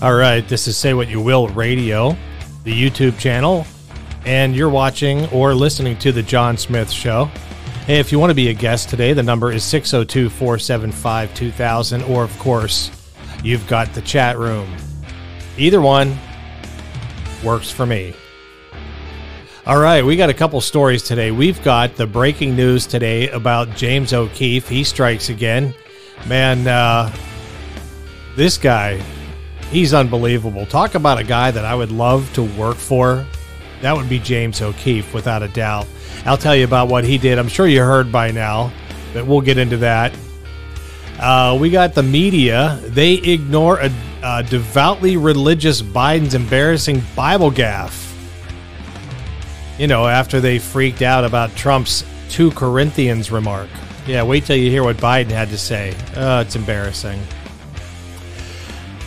All right, this is Say What You Will Radio, the YouTube channel, and you're watching or listening to The John Smith Show. Hey, if you want to be a guest today, the number is 602 475 2000, or of course, you've got the chat room. Either one works for me. All right, we got a couple stories today. We've got the breaking news today about James O'Keefe. He strikes again. Man, uh, this guy He's unbelievable. Talk about a guy that I would love to work for. That would be James O'Keefe, without a doubt. I'll tell you about what he did. I'm sure you heard by now, but we'll get into that. Uh, we got the media. They ignore a, a devoutly religious Biden's embarrassing Bible gaffe. You know, after they freaked out about Trump's 2 Corinthians remark. Yeah, wait till you hear what Biden had to say. Uh, it's embarrassing.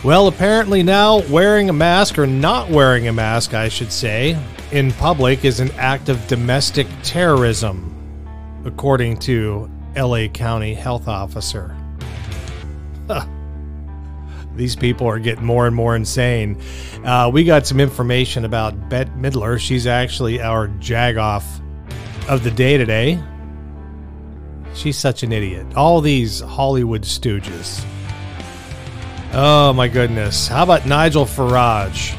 Well, apparently now wearing a mask, or not wearing a mask, I should say, in public is an act of domestic terrorism, according to LA County health officer. These people are getting more and more insane. Uh, we got some information about Bette Midler. She's actually our jagoff of the day today. She's such an idiot. All these Hollywood stooges Oh my goodness! How about Nigel Farage?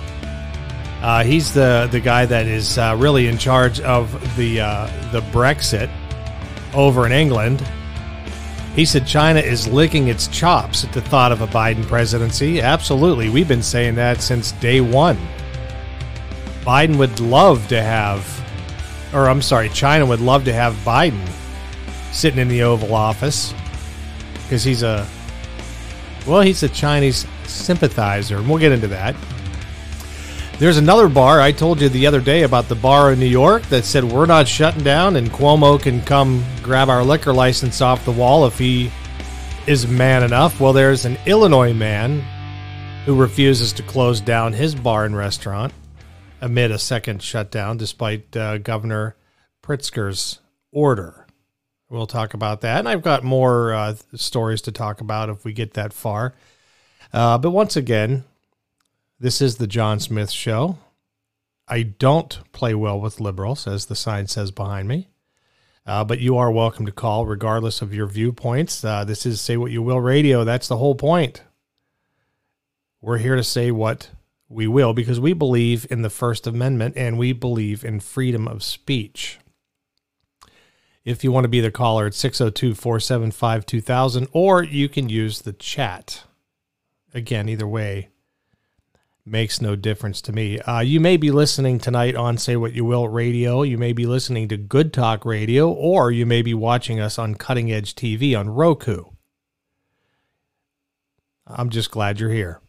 Uh, he's the the guy that is uh, really in charge of the uh, the Brexit over in England. He said China is licking its chops at the thought of a Biden presidency. Absolutely, we've been saying that since day one. Biden would love to have, or I'm sorry, China would love to have Biden sitting in the Oval Office because he's a well, he's a Chinese sympathizer, and we'll get into that. There's another bar I told you the other day about the bar in New York that said we're not shutting down and Cuomo can come grab our liquor license off the wall if he is man enough. Well, there's an Illinois man who refuses to close down his bar and restaurant amid a second shutdown despite uh, Governor Pritzker's order. We'll talk about that. And I've got more uh, stories to talk about if we get that far. Uh, but once again, this is the John Smith Show. I don't play well with liberals, as the sign says behind me. Uh, but you are welcome to call regardless of your viewpoints. Uh, this is Say What You Will Radio. That's the whole point. We're here to say what we will because we believe in the First Amendment and we believe in freedom of speech. If you want to be the caller, it's 602 475 2000, or you can use the chat. Again, either way makes no difference to me. Uh, you may be listening tonight on Say What You Will radio. You may be listening to Good Talk Radio, or you may be watching us on Cutting Edge TV on Roku. I'm just glad you're here.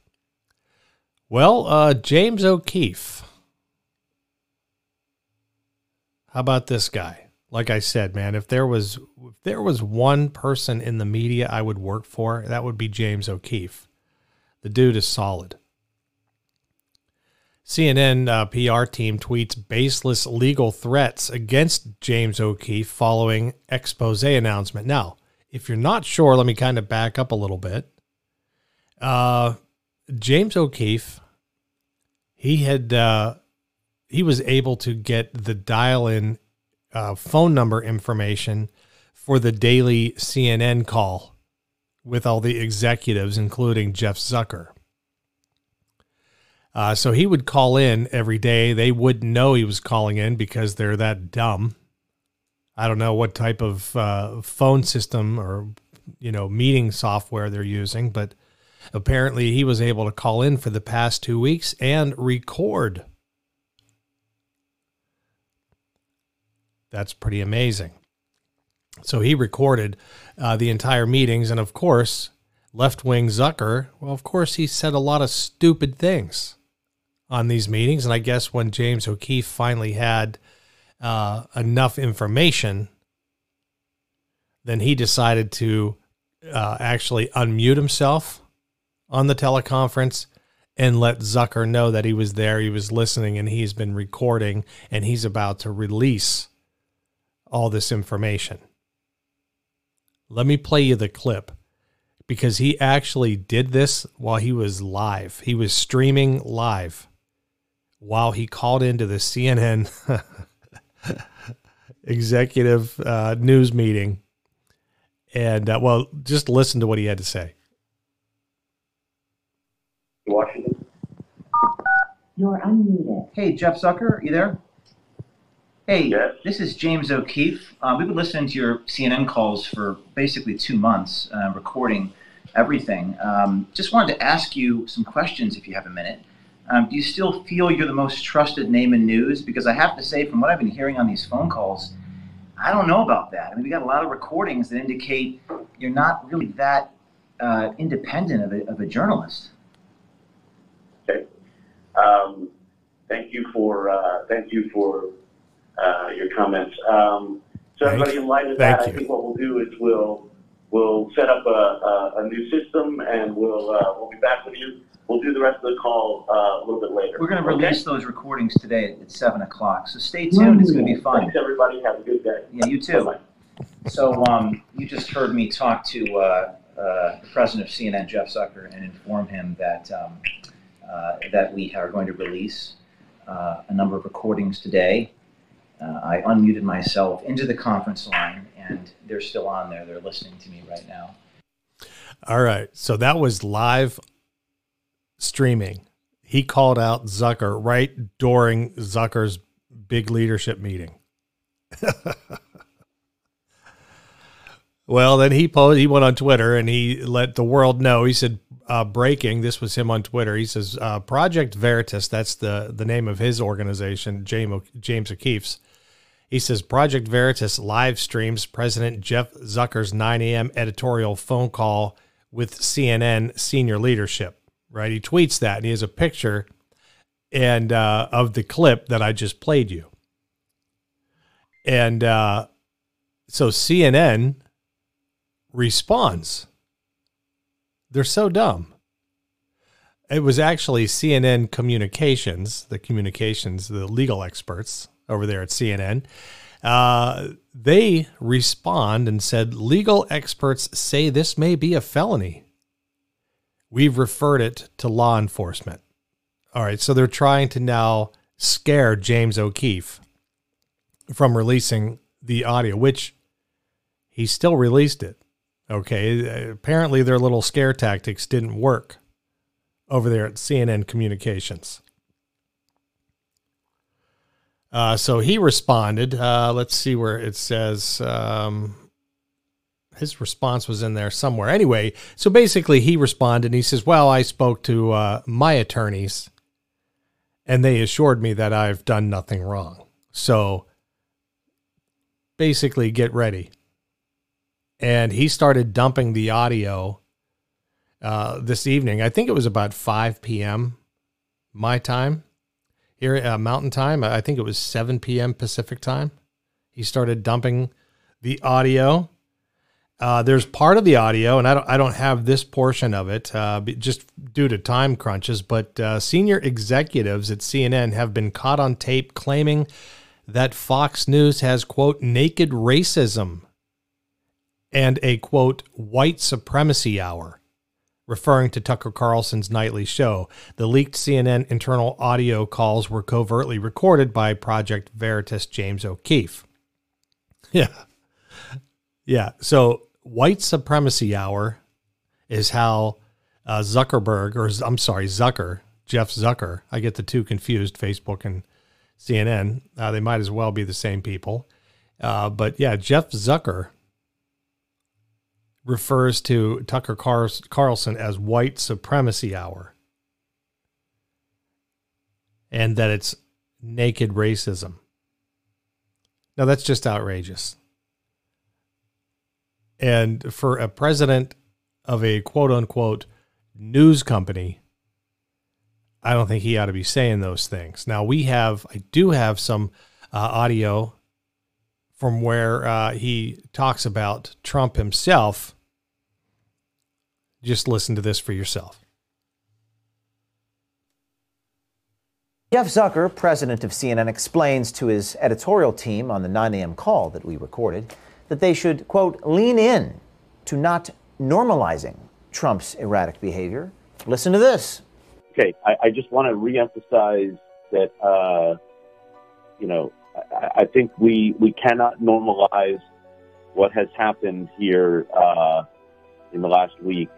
Well, uh, James O'Keefe. How about this guy? Like I said, man, if there was if there was one person in the media I would work for, that would be James O'Keefe. The dude is solid. CNN uh, PR team tweets baseless legal threats against James O'Keefe following expose announcement. Now, if you're not sure, let me kind of back up a little bit. Uh, James O'Keefe, he had uh, he was able to get the dial-in uh, phone number information for the daily CNN call with all the executives, including Jeff Zucker. Uh, so he would call in every day. They wouldn't know he was calling in because they're that dumb. I don't know what type of uh, phone system or you know meeting software they're using, but apparently he was able to call in for the past two weeks and record That's pretty amazing. So he recorded uh, the entire meetings, and of course, left wing Zucker. Well, of course, he said a lot of stupid things on these meetings, and I guess when James O'Keefe finally had uh, enough information, then he decided to uh, actually unmute himself on the teleconference and let Zucker know that he was there, he was listening, and he's been recording, and he's about to release all this information. Let me play you the clip because he actually did this while he was live. He was streaming live while he called into the CNN executive uh, news meeting. And uh, well, just listen to what he had to say. Washington. You're unmuted. Hey, Jeff Zucker, you there? Hey, Yes. this is James O'Keefe. Uh, we've been listening to your CNN calls for basically two months, uh, recording everything. Um, just wanted to ask you some questions if you have a minute. Um, do you still feel you're the most trusted name in news? Because I have to say, from what I've been hearing on these phone calls, I don't know about that. I mean, we got a lot of recordings that indicate you're not really that uh, independent of a, of a journalist. Okay. Um, thank you for uh, thank you for uh, your comments. Um, so Thank- everybody, in light of that, you. I think what we'll do is we'll we'll set up a, a, a new system and we'll uh, we'll be back with you. We'll do the rest of the call uh, a little bit later. We're going to Okay? release those recordings today at 7 o'clock, so stay tuned. It's going to be fun. Thanks, everybody. Have a good day. Yeah, you too. Bye-bye. So um, you just heard me talk to uh, uh, the president of CNN, Jeff Zucker, and inform him that um, uh, that we are going to release uh, a number of recordings today. Uh, I unmuted myself into the conference line, and they're still on there. They're listening to me right now. All right. So that was live streaming. He called out Zucker right during Zucker's big leadership meeting. well, then he posed, he went on Twitter and he let the world know. He said, uh, breaking, this was him on Twitter. He says, uh, Project Veritas, that's the, the name of his organization, James, James O'Keefe's. He says Project Veritas live streams President Jeff Zucker's 9 a.m. editorial phone call with CNN senior leadership. Right, he tweets that, and he has a picture and uh, of the clip that I just played you. And uh, so CNN responds. They're so dumb. It was actually CNN Communications, the communications, the legal experts over there at CNN. Uh, they respond and said, Legal experts say this may be a felony. We've referred it to law enforcement. All right, so they're trying to now scare James O'Keefe from releasing the audio, which he still released it. Okay, apparently their little scare tactics didn't work over there at CNN Communications. Uh, so he responded. Uh, let's see where it says. Um, his response was in there somewhere. Anyway, so basically he responded and he says, Well, I spoke to uh, my attorneys and they assured me that I've done nothing wrong. So basically, get ready. And he started dumping the audio uh, this evening. I think it was about 5 p.m. my time uh, Mountain Time. I think it was 7 p.m. Pacific time. He started dumping the audio. Uh, there's part of the audio, and I don't, I don't have this portion of it, uh, just due to time crunches. But uh, senior executives at CNN have been caught on tape claiming that Fox News has quote naked racism and a quote white supremacy hour, referring to Tucker Carlson's nightly show. The leaked CNN internal audio calls were covertly recorded by Project Veritas James O'Keefe. Yeah. Yeah. So, white supremacy hour is how uh, Zuckerberg, or I'm sorry, Zucker, Jeff Zucker, I get the two confused, Facebook and CNN. Uh, they might as well be the same people. Uh, but yeah, Jeff Zucker refers to Tucker Car- Carlson as white supremacy hour and that it's naked racism. Now, that's just outrageous. And for a president of a quote unquote news company, I don't think he ought to be saying those things. Now, we have, I do have some uh, audio from where uh, he talks about Trump himself. Just listen to this for yourself. Jeff Zucker, president of CNN, explains to his editorial team on the 9 a.m. call that we recorded that they should, quote, lean in to not normalizing Trump's erratic behavior. Listen to this. Okay, I, I just want to reemphasize that, uh, you know, I, I think we, we cannot normalize what has happened here uh, in the last week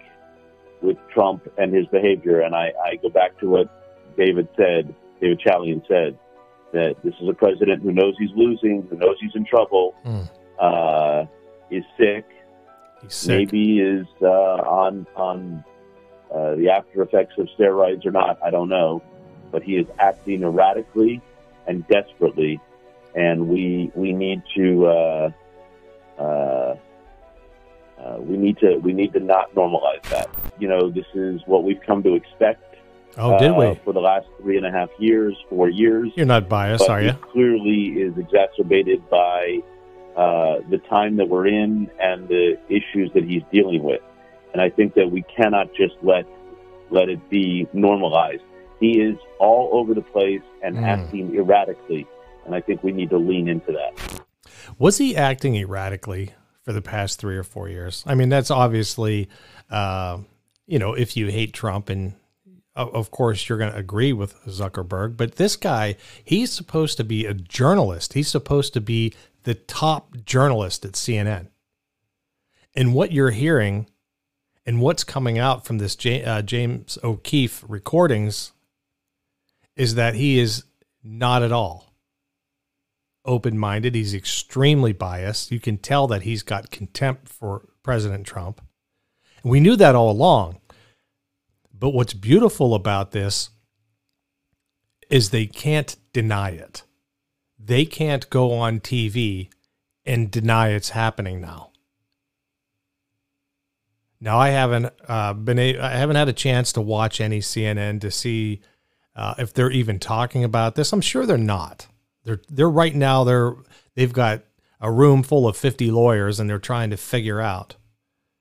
with Trump and his behavior. And I, I go back to what David said, David Chalian said, that this is a president who knows he's losing, who knows he's in trouble, Mm. uh, is sick, sick. maybe is uh, on on uh, the after effects of steroids or not. I don't know, but he is acting erratically and desperately, and we we need to uh, we need to we need to not normalize that. You know, this is what we've come to expect. Oh, did uh, we? for the last three and a half years, four years? You're not biased, are you? clearly is exacerbated by uh, the time that we're in and the issues that he's dealing with. And I think that we cannot just let let it be normalized. He is all over the place and Mm. acting erratically, and I think we need to lean into that. Was he acting erratically for the past three or four years? I mean, that's obviously, uh, you know, if you hate Trump, and of course you're going to agree with Zuckerberg, but this guy, he's supposed to be a journalist. He's supposed to be the top journalist at CNN. And what you're hearing and what's coming out from this uh, James O'Keefe recordings is that he is not at all open minded. He's extremely biased. You can tell that he's got contempt for President Trump. We knew that all along. But what's beautiful about this is they can't deny it. They can't go on TV and deny it's happening now. Now I haven't uh, been a, I haven't had a chance to watch any CNN to see uh, if they're even talking about this. I'm sure they're not. They're they're right now they're they've got a room full of 50 lawyers and they're trying to figure out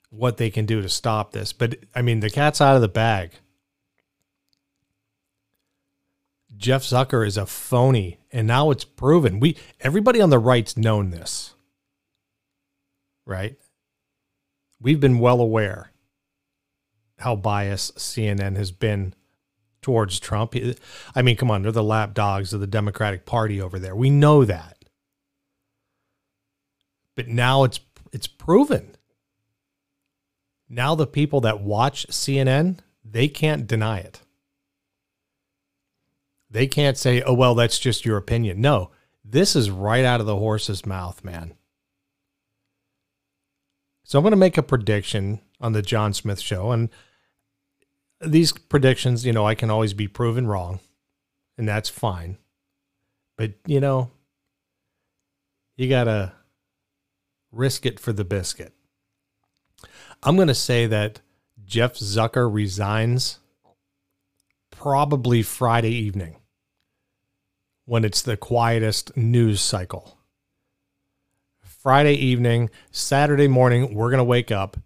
what they can do to stop this. But I mean, the cat's out of the bag. Jeff Zucker is a phony, and now it's proven. We everybody on the right's known this, right? We've been well aware how biased CNN has been towards Trump. I mean, come on, they're the lapdogs of the Democratic Party over there. We know that. But now it's it's proven. Now the people that watch CNN, they can't deny it. They can't say, "Oh well, that's just your opinion." No, this is right out of the horse's mouth, man. So I'm going to make a prediction on the John Smith show and these predictions, you know, I can always be proven wrong, and that's fine. But, you know, you got to risk it for the biscuit. I'm going to say that Jeff Zucker resigns probably Friday evening when it's the quietest news cycle. Friday evening, Saturday morning, we're going to wake up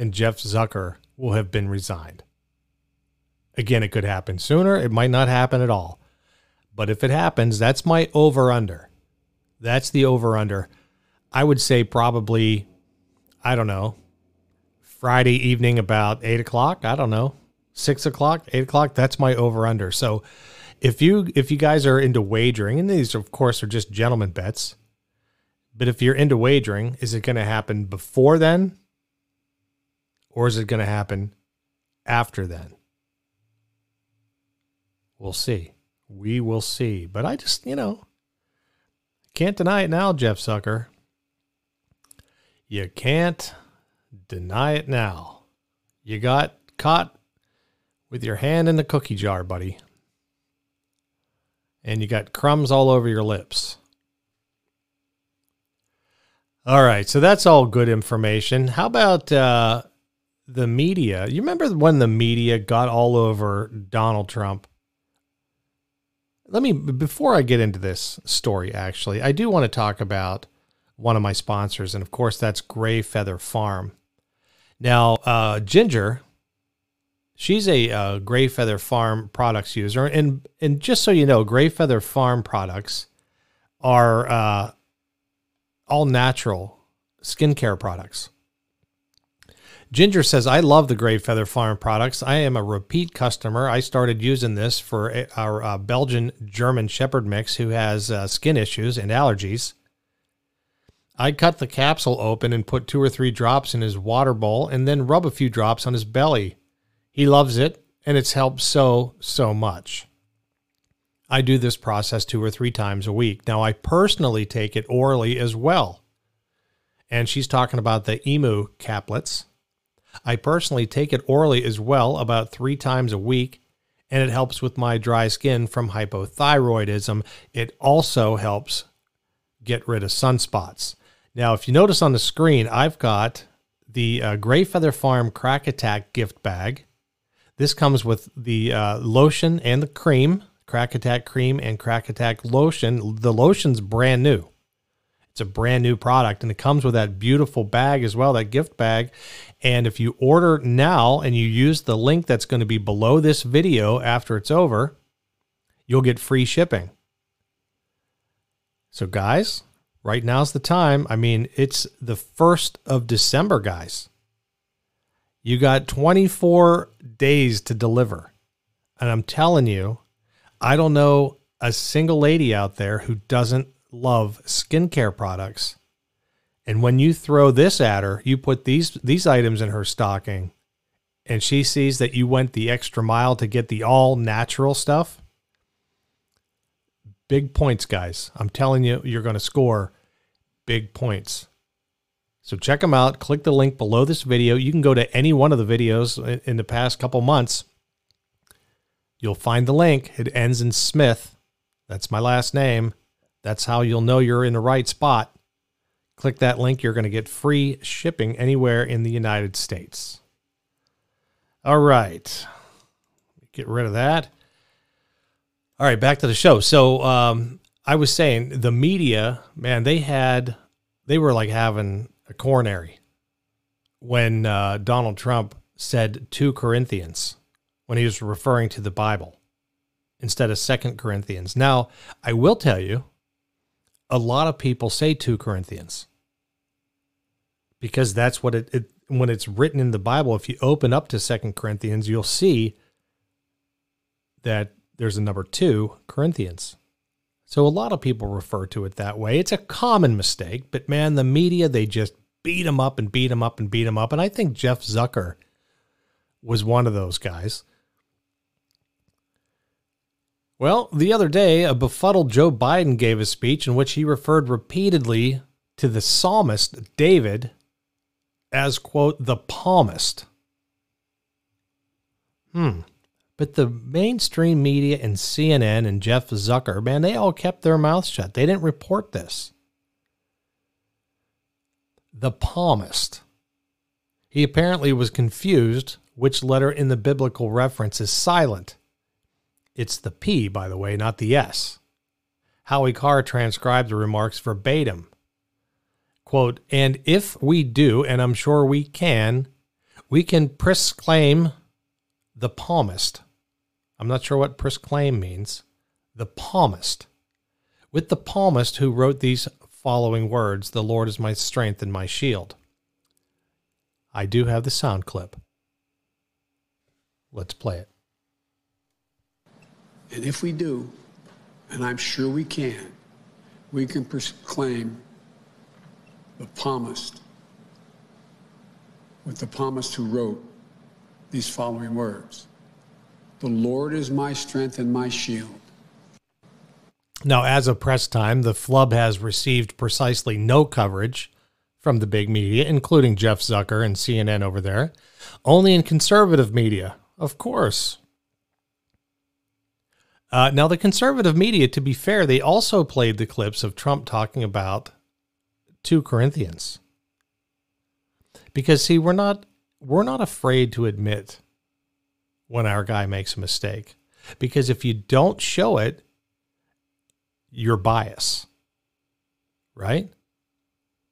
and Jeff Zucker will have been resigned. Again, it could happen sooner. It might not happen at all. But if it happens, that's my over under. That's the over under. I would say probably, I don't know, Friday evening about eight o'clock. I don't know, six o'clock, eight o'clock. That's my over under. So if you if you guys are into wagering, and these of course are just gentlemen bets, but if you're into wagering, is it going to happen before then? Or is it going to happen after then? We'll see. We will see. But I just, you know, can't deny it now, Jeff Sucker. You can't deny it now. You got caught with your hand in the cookie jar, buddy. And you got crumbs all over your lips. All right, so that's all good information. How about uh, the media? You remember when the media got all over Donald Trump? Let me, before I get into this story, actually, I do want to talk about one of my sponsors, and of course, that's Gray Feather Farm. Now, uh, Ginger, she's a uh, Gray Feather Farm products user, and and just so you know, Gray Feather Farm products are uh, all natural skincare products. Ginger says, I love the Grey Feather Farm products. I am a repeat customer. I started using this for our uh, Belgian German Shepherd mix who has uh, skin issues and allergies. I cut the capsule open and put two or three drops in his water bowl and then rub a few drops on his belly. He loves it and it's helped so, so much. I do this process two or three times a week. Now, I personally take it orally as well. And she's talking about the emu caplets. I personally take it orally as well, about three times a week, and it helps with my dry skin from hypothyroidism. It also helps get rid of sunspots. Now, if you notice on the screen, I've got the uh, Grey Feather Farm Crack Attack gift bag. This comes with the uh, lotion and the cream, Crack Attack cream and Crack Attack lotion. The lotion's brand new. It's a brand new product and it comes with that beautiful bag as well, that gift bag. And if you order now and you use the link that's going to be below this video after it's over, you'll get free shipping. So, guys, right now's the time. I mean, it's the 1st of December, guys. You got 24 days to deliver. And I'm telling you, I don't know a single lady out there who doesn't love skincare products. And when you throw this at her, you put these these items in her stocking and she sees that you went the extra mile to get the all natural stuff. Big points, guys. I'm telling you, you're going to score big points. So check them out. Click the link below this video. You can go to any one of the videos in the past couple months. You'll find the link. It ends in Smith. That's my last name. That's how you'll know you're in the right spot. Click that link. You're going to get free shipping anywhere in the United States. All right. Get rid of that. All right, back to the show. So um, I was saying the media, man, they had, they were like having a coronary when uh, Donald Trump said 2 Corinthians when he was referring to the Bible instead of Second Corinthians. Now, I will tell you, a lot of people say 2 Corinthians because that's what it, it when it's written in the Bible. If you open up to Second Corinthians, you'll see that there's a number two Corinthians. So a lot of people refer to it that way. It's a common mistake, but man, the media they just beat him up and beat him up and beat him up, and I think Jeff Zucker was one of those guys. Well, the other day, a befuddled Joe Biden gave a speech in which he referred repeatedly to the psalmist David as, quote, the palmist. Hmm. But the mainstream media and CNN and Jeff Zucker, man, they all kept their mouths shut. They didn't report this. The palmist. He apparently was confused which letter in the biblical reference is silent. It's the P, by the way, not the S. Howie Carr transcribed the remarks verbatim. Quote, and if we do, and I'm sure we can, we can prisclaim the palmist. I'm not sure what prisclaim means. The palmist. With the palmist who wrote these following words The Lord is my strength and my shield. I do have the sound clip. Let's play it. And if we do, and I'm sure we can, we can proclaim the palmist with the palmist who wrote these following words The Lord is my strength and my shield. Now, as of press time, the flub has received precisely no coverage from the big media, including Jeff Zucker and CNN over there. Only in conservative media, of course. Uh, now, the conservative media, to be fair, they also played the clips of Trump talking about 2 Corinthians. Because see, we're not we're not afraid to admit when our guy makes a mistake. Because if you don't show it, you're bias. Right?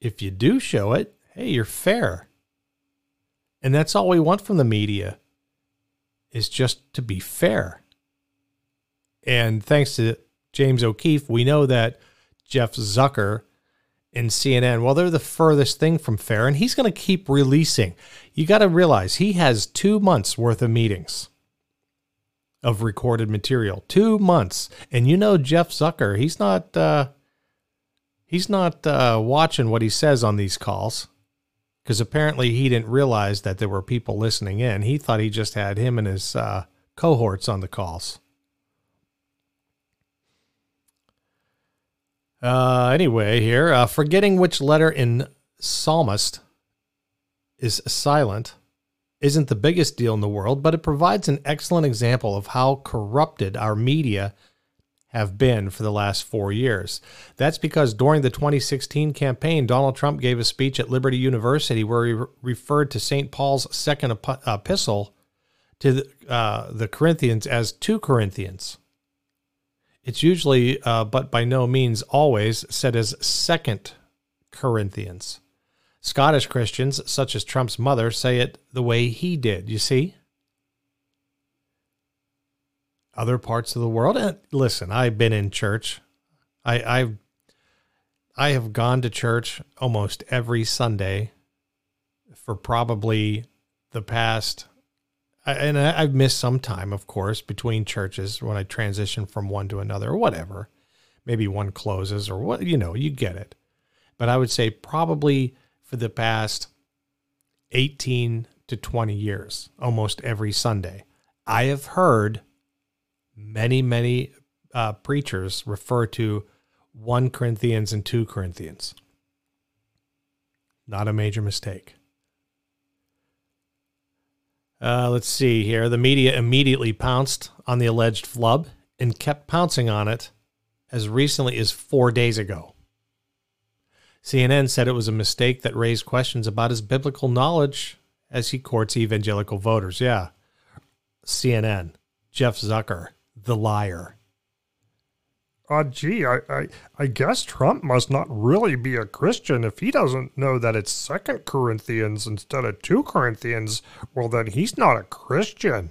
If you do show it, hey, you're fair. And that's all we want from the media is just to be fair. And thanks to James O'Keefe, we know that Jeff Zucker in CNN. Well, they're the furthest thing from fair, and he's going to keep releasing. You got to realize he has two months worth of meetings of recorded material. Two months, and you know Jeff Zucker, he's not uh, he's not uh, watching what he says on these calls because apparently he didn't realize that there were people listening in. He thought he just had him and his uh, cohorts on the calls. Uh, anyway, here, uh, forgetting which letter in Psalmist is silent isn't the biggest deal in the world, but it provides an excellent example of how corrupted our media have been for the last four years. That's because during the 2016 campaign, Donald Trump gave a speech at Liberty University where he re- referred to St. Paul's second ep- epistle to the, uh, the Corinthians as 2 Corinthians. It's usually, uh, but by no means always, said as Second Corinthians. Scottish Christians, such as Trump's mother, say it the way he did. You see? Other parts of the world. And listen, I've been in church. I, I've I have gone to church almost every Sunday for probably the past and I've missed some time, of course, between churches when I transition from one to another or whatever. Maybe one closes or what, you know, you get it. But I would say probably for the past 18 to 20 years, almost every Sunday, I have heard many, many uh, preachers refer to 1 Corinthians and 2 Corinthians. Not a major mistake. Uh, let's see here. The media immediately pounced on the alleged flub and kept pouncing on it as recently as four days ago. CNN said it was a mistake that raised questions about his biblical knowledge as he courts evangelical voters. Yeah. CNN, Jeff Zucker, the liar uh, gee, I, I, I guess Trump must not really be a Christian if he doesn't know that it's Second Corinthians instead of Two Corinthians. Well, then he's not a Christian,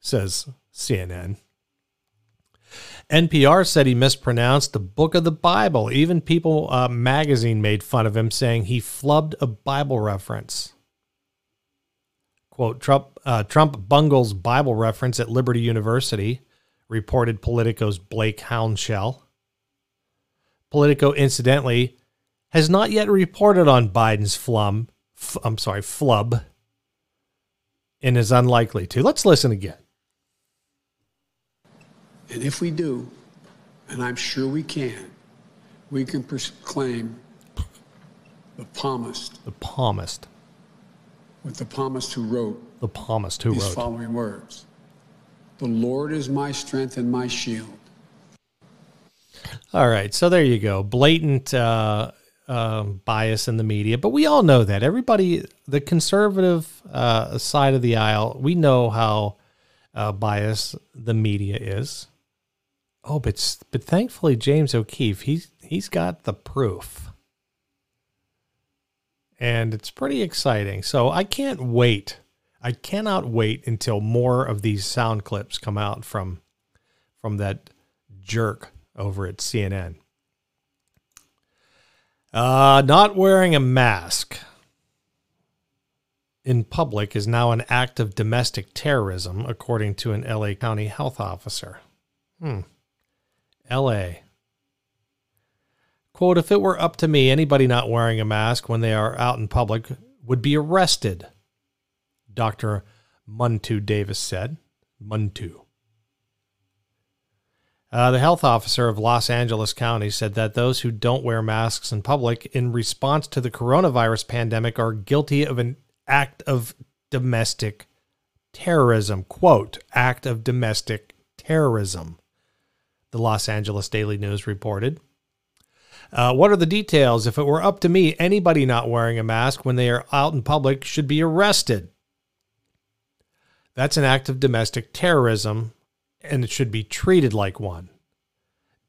says CNN. NPR said he mispronounced the book of the Bible. Even People uh, magazine made fun of him, saying he flubbed a Bible reference. Quote Trump, uh, Trump bungles Bible reference at Liberty University reported Politico's Blake Hounshell. Politico, incidentally, has not yet reported on Biden's flum. F- I'm sorry, flub, and is unlikely to. Let's listen again. And if we do, and I'm sure we can, we can proclaim the palmist. The palmist. With the palmist who wrote. The palmist who these wrote. following words. The Lord is my strength and my shield. All right, so there you go. Blatant uh, uh, bias in the media, but we all know that. Everybody, the conservative uh, side of the aisle, we know how uh, biased the media is. Oh, but but thankfully, James O'Keefe, he's he's got the proof, and it's pretty exciting. So I can't wait I cannot wait until more of these sound clips come out from from that jerk over at CNN. Uh, not wearing a mask in public is now an act of domestic terrorism, according to an LA County health officer. Hmm. LA. Quote If it were up to me, anybody not wearing a mask when they are out in public would be arrested Dr. Muntu Davis said. Muntu. Uh, the health officer of Los Angeles County said that those who don't wear masks in public in response to the coronavirus pandemic are guilty of an act of domestic terrorism. Quote, act of domestic terrorism, the Los Angeles Daily News reported. Uh, what are the details? If it were up to me, anybody not wearing a mask when they are out in public should be arrested. That's an act of domestic terrorism, and it should be treated like one.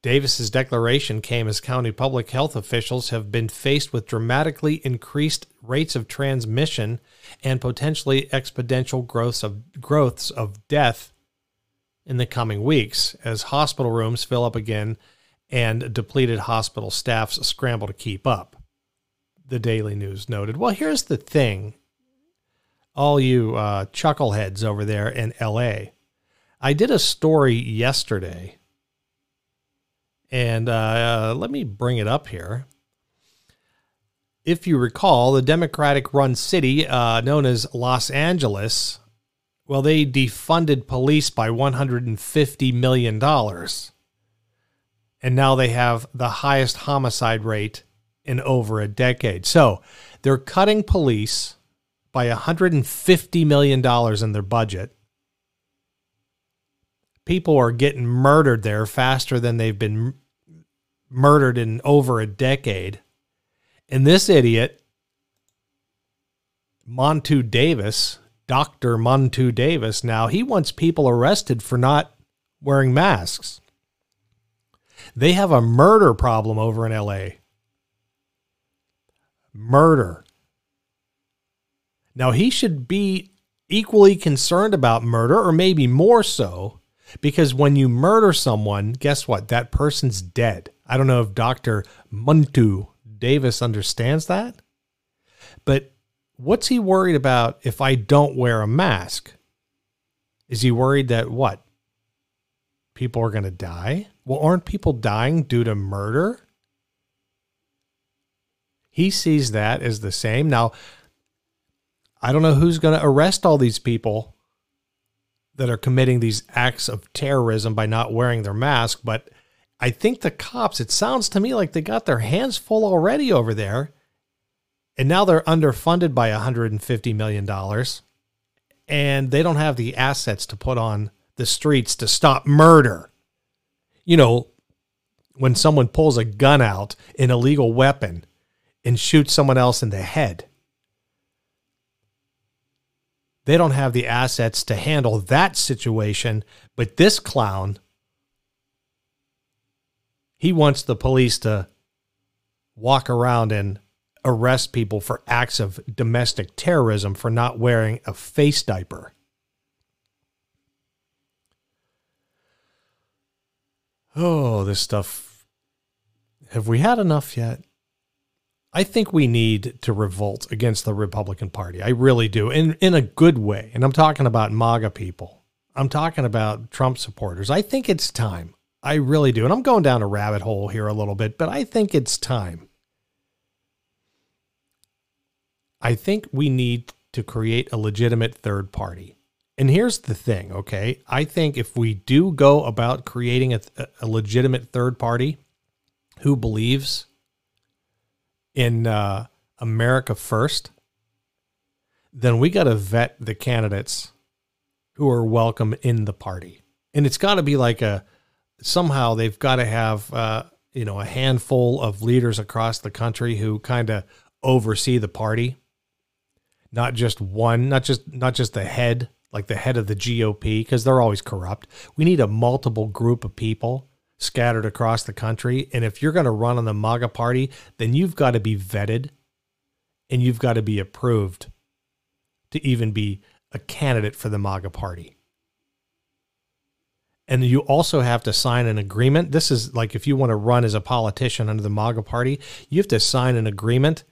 Davis's declaration came as county public health officials have been faced with dramatically increased rates of transmission and potentially exponential growths of growths of death in the coming weeks as hospital rooms fill up again and depleted hospital staffs scramble to keep up. The Daily News noted. Well, here's the thing all you uh, chuckleheads over there in LA. I did a story yesterday, and uh, let me bring it up here. If you recall, the Democratic run city uh, known as Los Angeles, well, they defunded police by $150 million. And now they have the highest homicide rate in over a decade. So they're cutting police by $150 million in their budget. People are getting murdered there faster than they've been murdered in over a decade. And this idiot, Muntu Davis, Dr. Muntu Davis, now he wants people arrested for not wearing masks. They have a murder problem over in LA. Murder. Now, he should be equally concerned about murder, or maybe more so, because when you murder someone, guess what? That person's dead. I don't know if Dr. Muntu Davis understands that, but what's he worried about if I don't wear a mask? Is he worried that what? People are going to die? Well, aren't people dying due to murder? He sees that as the same. Now, I don't know who's going to arrest all these people that are committing these acts of terrorism by not wearing their mask, but I think the cops, it sounds to me like they got their hands full already over there. And now they're underfunded by $150 million. And they don't have the assets to put on the streets to stop murder. You know, when someone pulls a gun out, an illegal weapon, and shoots someone else in the head they don't have the assets to handle that situation. But this clown, he wants the police to walk around and arrest people for acts of domestic terrorism for not wearing a face diaper. Oh, this stuff. Have we had enough yet? I think we need to revolt against the Republican Party. I really do, in in a good way. And I'm talking about MAGA people. I'm talking about Trump supporters. I think it's time. I really do. And I'm going down a rabbit hole here a little bit, but I think it's time. I think we need to create a legitimate third party. And here's the thing, okay? I think if we do go about creating a, a legitimate third party who believes in uh, America first, then we got to vet the candidates who are welcome in the party. And it's got to be like a somehow they've got to have uh, you know a handful of leaders across the country who kind of oversee the party, not just one, not just not just the head, like the head of the GOP, because they're always corrupt. We need a multiple group of people scattered across the country. And if you're going to run on the MAGA party, then you've got to be vetted and you've got to be approved to even be a candidate for the MAGA party. And you also have to sign an agreement. This is like if you want to run as a politician under the MAGA party, you have to sign an agreement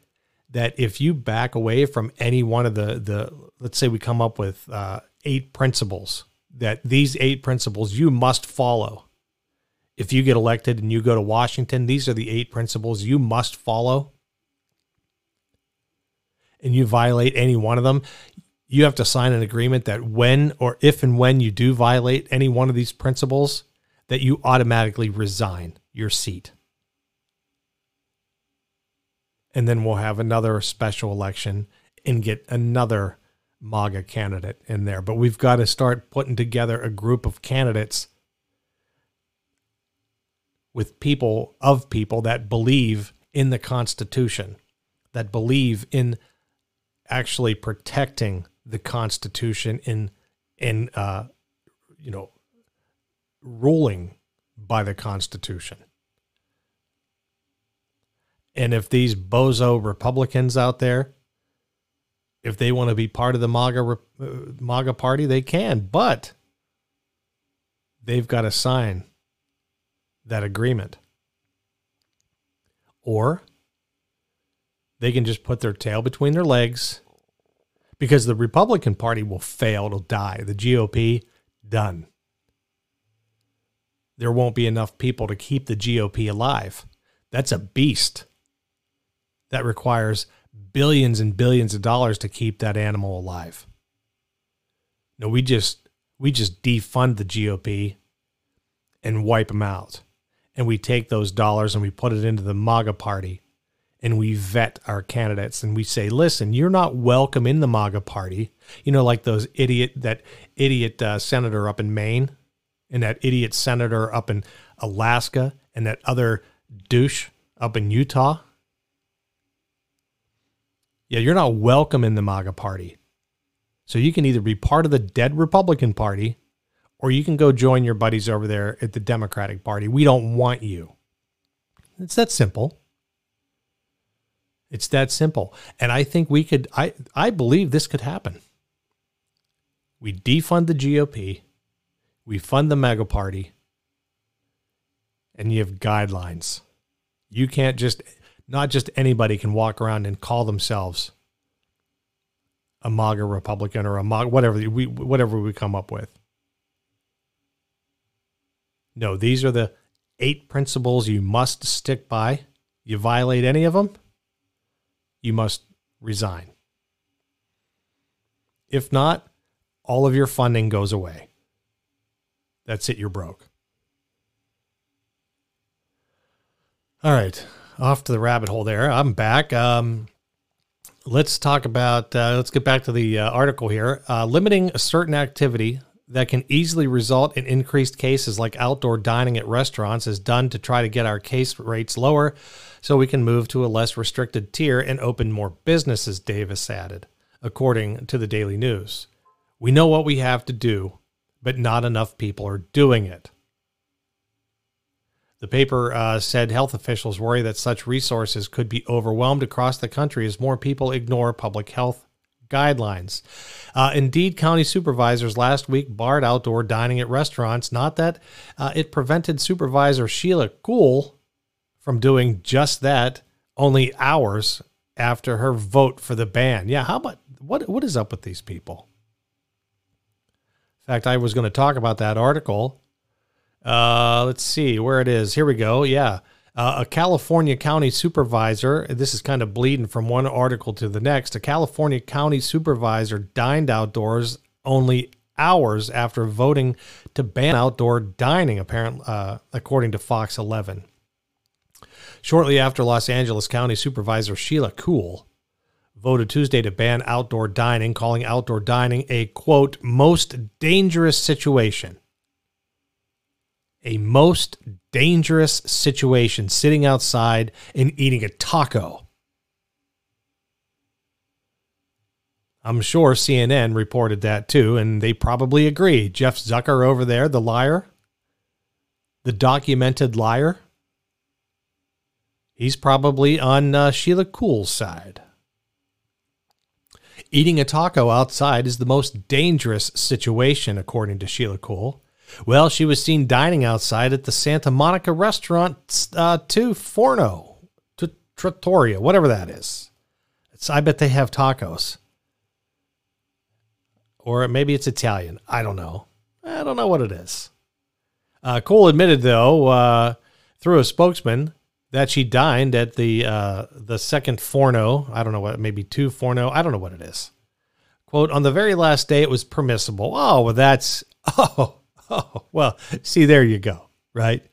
that if you back away from any one of the the let's say we come up with uh, eight principles that these eight principles you must follow if you get elected and you go to Washington, these are the eight principles you must follow. And you violate any one of them, you have to sign an agreement that when or if and when you do violate any one of these principles, that you automatically resign your seat. And then we'll have another special election and get another MAGA candidate in there. But we've got to start putting together a group of candidates with people of people that believe in the Constitution, that believe in actually protecting the Constitution in in uh, you know ruling by the Constitution. And if these bozo Republicans out there, if they want to be part of the MAGA uh, MAGA party, they can, but they've got to sign that agreement or they can just put their tail between their legs because the Republican Party will fail, it'll die. The GOP, done. There won't be enough people to keep the GOP alive. That's a beast. That requires billions and billions of dollars to keep that animal alive. No, we just we just defund the GOP and wipe them out. And we take those dollars and we put it into the MAGA party and we vet our candidates and we say, listen, you're not welcome in the MAGA party. You know, like those idiot, that idiot uh, senator up in Maine and that idiot senator up in Alaska and that other douche up in Utah. Yeah, you're not welcome in the MAGA party. So you can either be part of the dead Republican Party or you can go join your buddies over there at the Democratic Party. We don't want you. It's that simple. It's that simple. And I think we could I I believe this could happen. We defund the GOP, we fund the MAGA party, and you have guidelines. You can't just not just anybody can walk around and call themselves a MAGA Republican or a MAGA whatever we whatever we come up with. No, these are the eight principles you must stick by. You violate any of them, you must resign. If not, all of your funding goes away. That's it, you're broke. All right, off to the rabbit hole there. I'm back. Um, let's talk about, uh, let's get back to the uh, article here. Uh, limiting a certain activity that can easily result in increased cases like outdoor dining at restaurants is done to try to get our case rates lower so we can move to a less restricted tier and open more businesses, Davis added, according to the Daily News. We know what we have to do, but not enough people are doing it. The paper uh, said health officials worry that such resources could be overwhelmed across the country as more people ignore public health guidelines. Uh, indeed, county supervisors last week barred outdoor dining at restaurants. Not that uh, it prevented Supervisor Sheila Kuehl from doing just that only hours after her vote for the ban. Yeah, how about what what is up with these people? In fact, I was going to talk about that article. Uh, let's see where it is. Here we go. Yeah. Uh, a California county supervisor, this is kind of bleeding from one article to the next. A California county supervisor dined outdoors only hours after voting to ban outdoor dining, apparently, uh, according to Fox 11. Shortly after Los Angeles County Supervisor Sheila Kuehl voted Tuesday to ban outdoor dining, calling outdoor dining a quote, most dangerous situation. A most dangerous situation sitting outside and eating a taco. I'm sure CNN reported that too, and they probably agree. Jeff Zucker over there, the liar, the documented liar, he's probably on uh, Sheila Kuehl's side. Eating a taco outside is the most dangerous situation, according to Sheila Kuehl. Well, she was seen dining outside at the Santa Monica restaurant uh, to Forno, to Trattoria, whatever that is. It's, I bet they have tacos. Or maybe it's Italian. I don't know. I don't know what it is. Uh, Kuehl admitted, though, uh, through a spokesman, that she dined at the uh, the second Forno. I don't know what, maybe two Forno. I don't know what it is. Quote, on the very last day, it was permissible. Oh, well, that's, oh, Oh, well, see, there you go, right?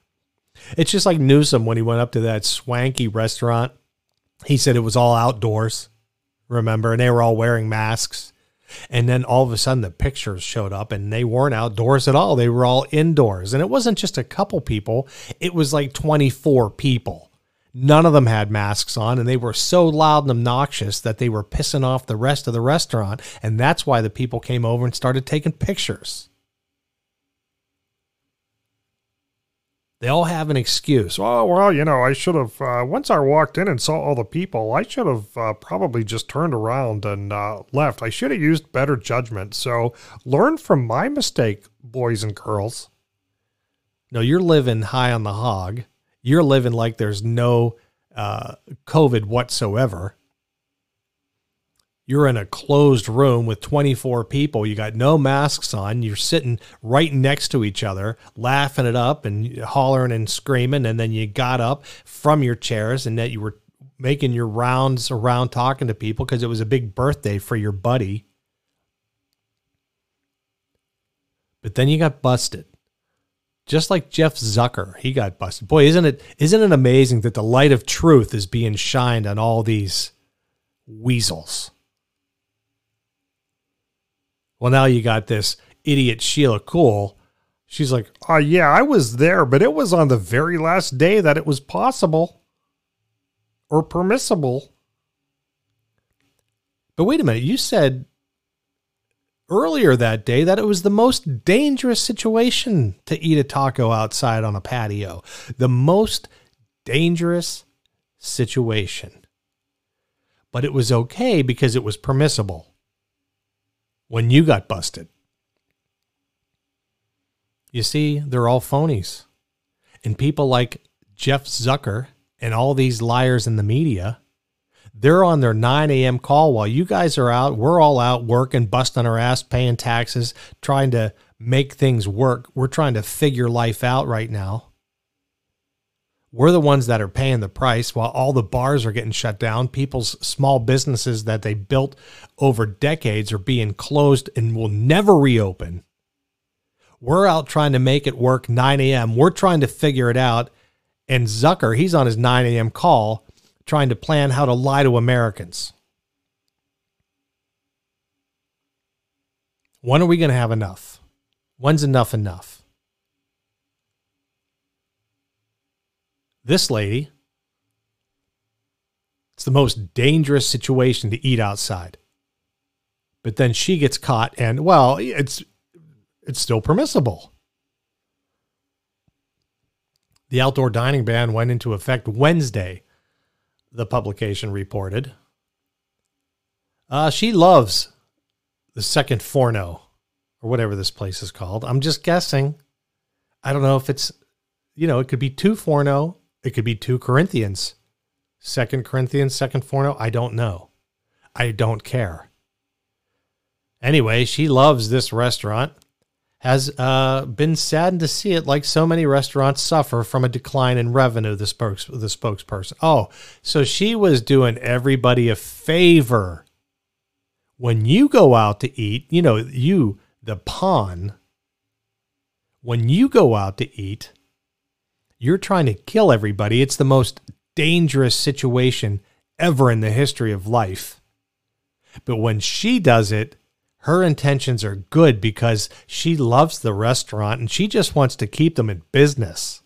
It's just like Newsom when he went up to that swanky restaurant. He said it was all outdoors, remember? And they were all wearing masks. And then all of a sudden the pictures showed up and they weren't outdoors at all. They were all indoors. And it wasn't just a couple people, it was like 24 people. None of them had masks on and they were so loud and obnoxious that they were pissing off the rest of the restaurant. And that's why the people came over and started taking pictures. They all have an excuse. Oh, well, you know, I should have, uh, once I walked in and saw all the people, I should have uh, probably just turned around and uh, left. I should have used better judgment. So learn from my mistake, boys and girls. No, you're living high on the hog. You're living like there's no uh, COVID whatsoever. You're in a closed room with 24 people. You got no masks on. You're sitting right next to each other, laughing it up and hollering and screaming. And then you got up from your chairs and that you were making your rounds around talking to people because it was a big birthday for your buddy. But then you got busted. Just like Jeff Zucker, he got busted. Boy, isn't it isn't it amazing that the light of truth is being shined on all these weasels? Well, now you got this idiot Sheila Kuehl. She's like, oh, yeah, I was there, but it was on the very last day that it was possible or permissible. but wait a minute, you said earlier that day that it was the most dangerous situation to eat a taco outside on a patio. The most dangerous situation. But it was okay because it was permissible when you got busted. You see, they're all phonies. And people like Jeff Zucker and all these liars in the media, they're on their 9 a.m. call while you guys are out. We're all out working, busting our ass, paying taxes, trying to make things work. We're trying to figure life out right now. We're the ones that are paying the price while all the bars are getting shut down. People's small businesses that they built over decades are being closed and will never reopen. We're out trying to make it work 9 a.m. We're trying to figure it out. And Zucker, he's on his 9 a.m. call trying to plan how to lie to Americans. When are we going to have enough? When's enough enough? This lady, it's the most dangerous situation to eat outside. But then she gets caught and well, it's it's still permissible. The outdoor dining ban went into effect Wednesday, the publication reported. Uh, she loves the second Forno, or whatever this place is called. I'm just guessing. I don't know if it's, you know, it could be two Forno, it could be two Corinthians. Second Corinthians, second Forno, I don't know. I don't care. Anyway, she loves this restaurant has uh, been saddened to see it, like so many restaurants suffer from a decline in revenue. The spokes the spokesperson. Oh, so she was doing everybody a favor. When you go out to eat, you know you the pawn. When you go out to eat, you're trying to kill everybody. It's the most dangerous situation ever in the history of life. But when she does it, her intentions are good because she loves the restaurant and she just wants to keep them in business.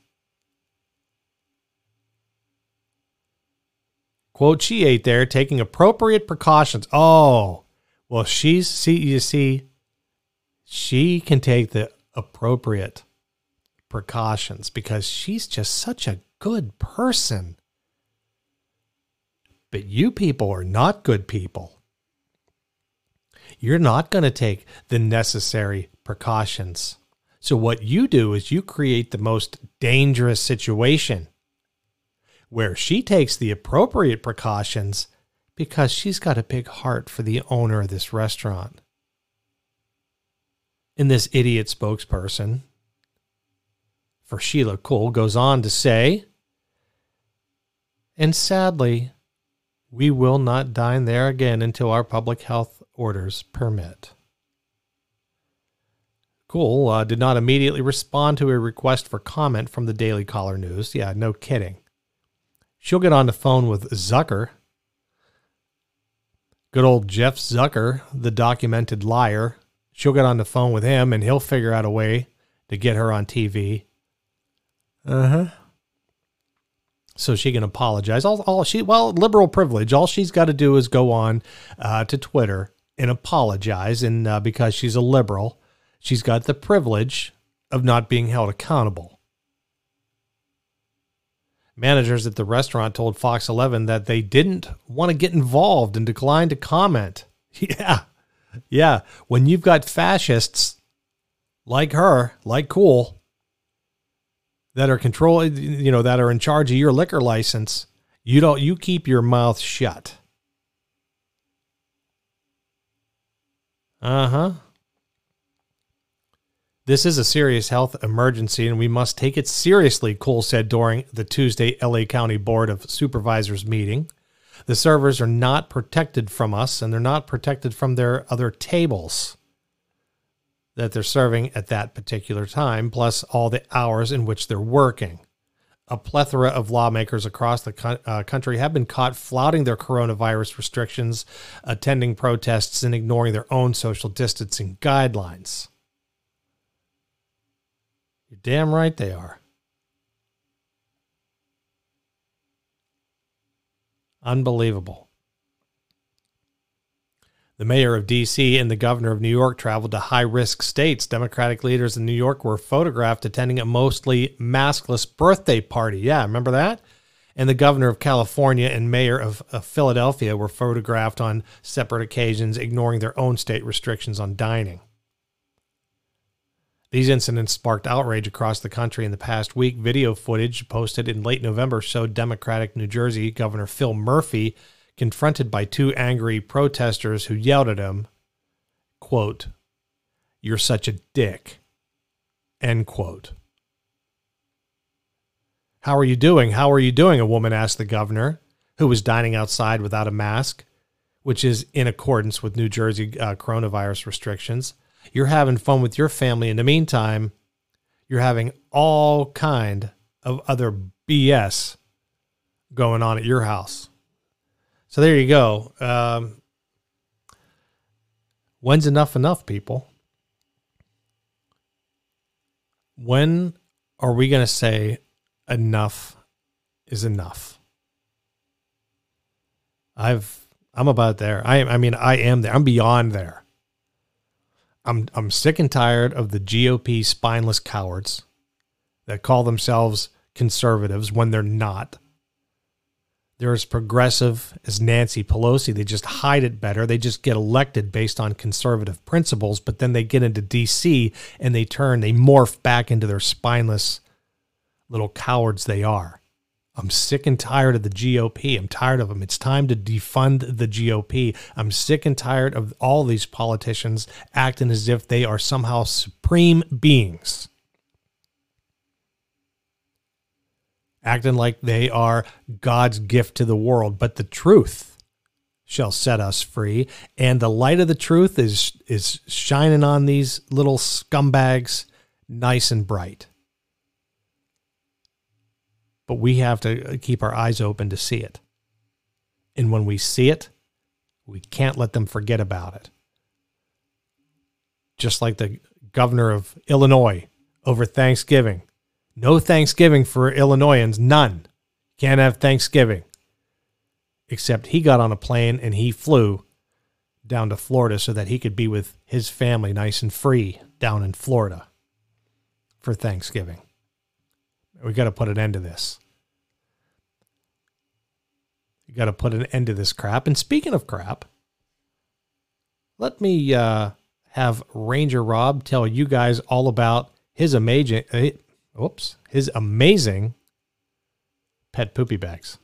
Quote, she ate there taking appropriate precautions. Oh, well, she's, see, you see, she can take the appropriate precautions because she's just such a good person. But you people are not good people you're not going to take the necessary precautions. So, what you do is you create the most dangerous situation where she takes the appropriate precautions because she's got a big heart for the owner of this restaurant. And this idiot spokesperson for Sheila Kuehl goes on to say, and sadly, we will not dine there again until our public health orders permit. Kuehl uh, did not immediately respond to a request for comment from the Daily Caller News. Yeah, no kidding. She'll get on the phone with Zucker. Good old Jeff Zucker, the documented liar. She'll get on the phone with him and he'll figure out a way to get her on TV. Uh huh. So she can apologize. All, all she well, liberal privilege. All she's got to do is go on uh, to Twitter and apologize, and uh, because she's a liberal, she's got the privilege of not being held accountable. Managers at the restaurant told Fox 11 that they didn't want to get involved and declined to comment. Yeah. Yeah. When you've got fascists like her, like Kuehl, that are controlling, you know, that are in charge of your liquor license, You don't you keep your mouth shut. Uh-huh. This is a serious health emergency and we must take it seriously, Kuehl said during the Tuesday LA County Board of Supervisors meeting. The servers are not protected from us and they're not protected from their other tables that they're serving at that particular time, plus all the hours in which they're working. A plethora of lawmakers across the uh, country have been caught flouting their coronavirus restrictions, attending protests, and ignoring their own social distancing guidelines. You're damn right they are. Unbelievable. The mayor of D.C. and the governor of New York traveled to high risk states. Democratic leaders in New York were photographed attending a mostly maskless birthday party. Yeah, remember that? And the governor of California and mayor of, of Philadelphia were photographed on separate occasions, ignoring their own state restrictions on dining. These incidents sparked outrage across the country in the past week. Video footage posted in late November showed Democratic New Jersey Governor Phil Murphy confronted by two angry protesters who yelled at him, quote, You're such a dick. End quote. How are you doing? How are you doing? A woman asked the governor, who was dining outside without a mask, which is in accordance with New Jersey uh, coronavirus restrictions. You're having fun with your family. In the meantime, you're having all kind of other BS going on at your house. So there you go. Um, when's enough enough, people? When are we going to say enough is enough? I've I'm about there. I I mean I am there. I'm beyond there. I'm I'm sick and tired of the GOP spineless cowards that call themselves conservatives when they're not. They're as progressive as Nancy Pelosi. They just hide it better. They just get elected based on conservative principles, but then they get into DC and they turn, they morph back into their spineless little cowards they are. I'm sick and tired of the GOP. I'm tired of them. It's time to defund the GOP. I'm sick and tired of all these politicians acting as if they are somehow supreme beings. Acting like they are God's gift to the world, but the truth shall set us free, and the light of the truth is is shining on these little scumbags nice and bright but we have to keep our eyes open to see it. And when we see it, we can't let them forget about it. Just like the governor of Illinois over Thanksgiving. No Thanksgiving for Illinoisans, none. Can't have Thanksgiving. Except he got on a plane and he flew down to Florida so that he could be with his family nice and free down in Florida for Thanksgiving. We got to put an end to this. You got to put an end to this crap. And speaking of crap, let me uh, have Ranger Rob tell you guys all about his amazing, uh, oops, his amazing pet poopy bags.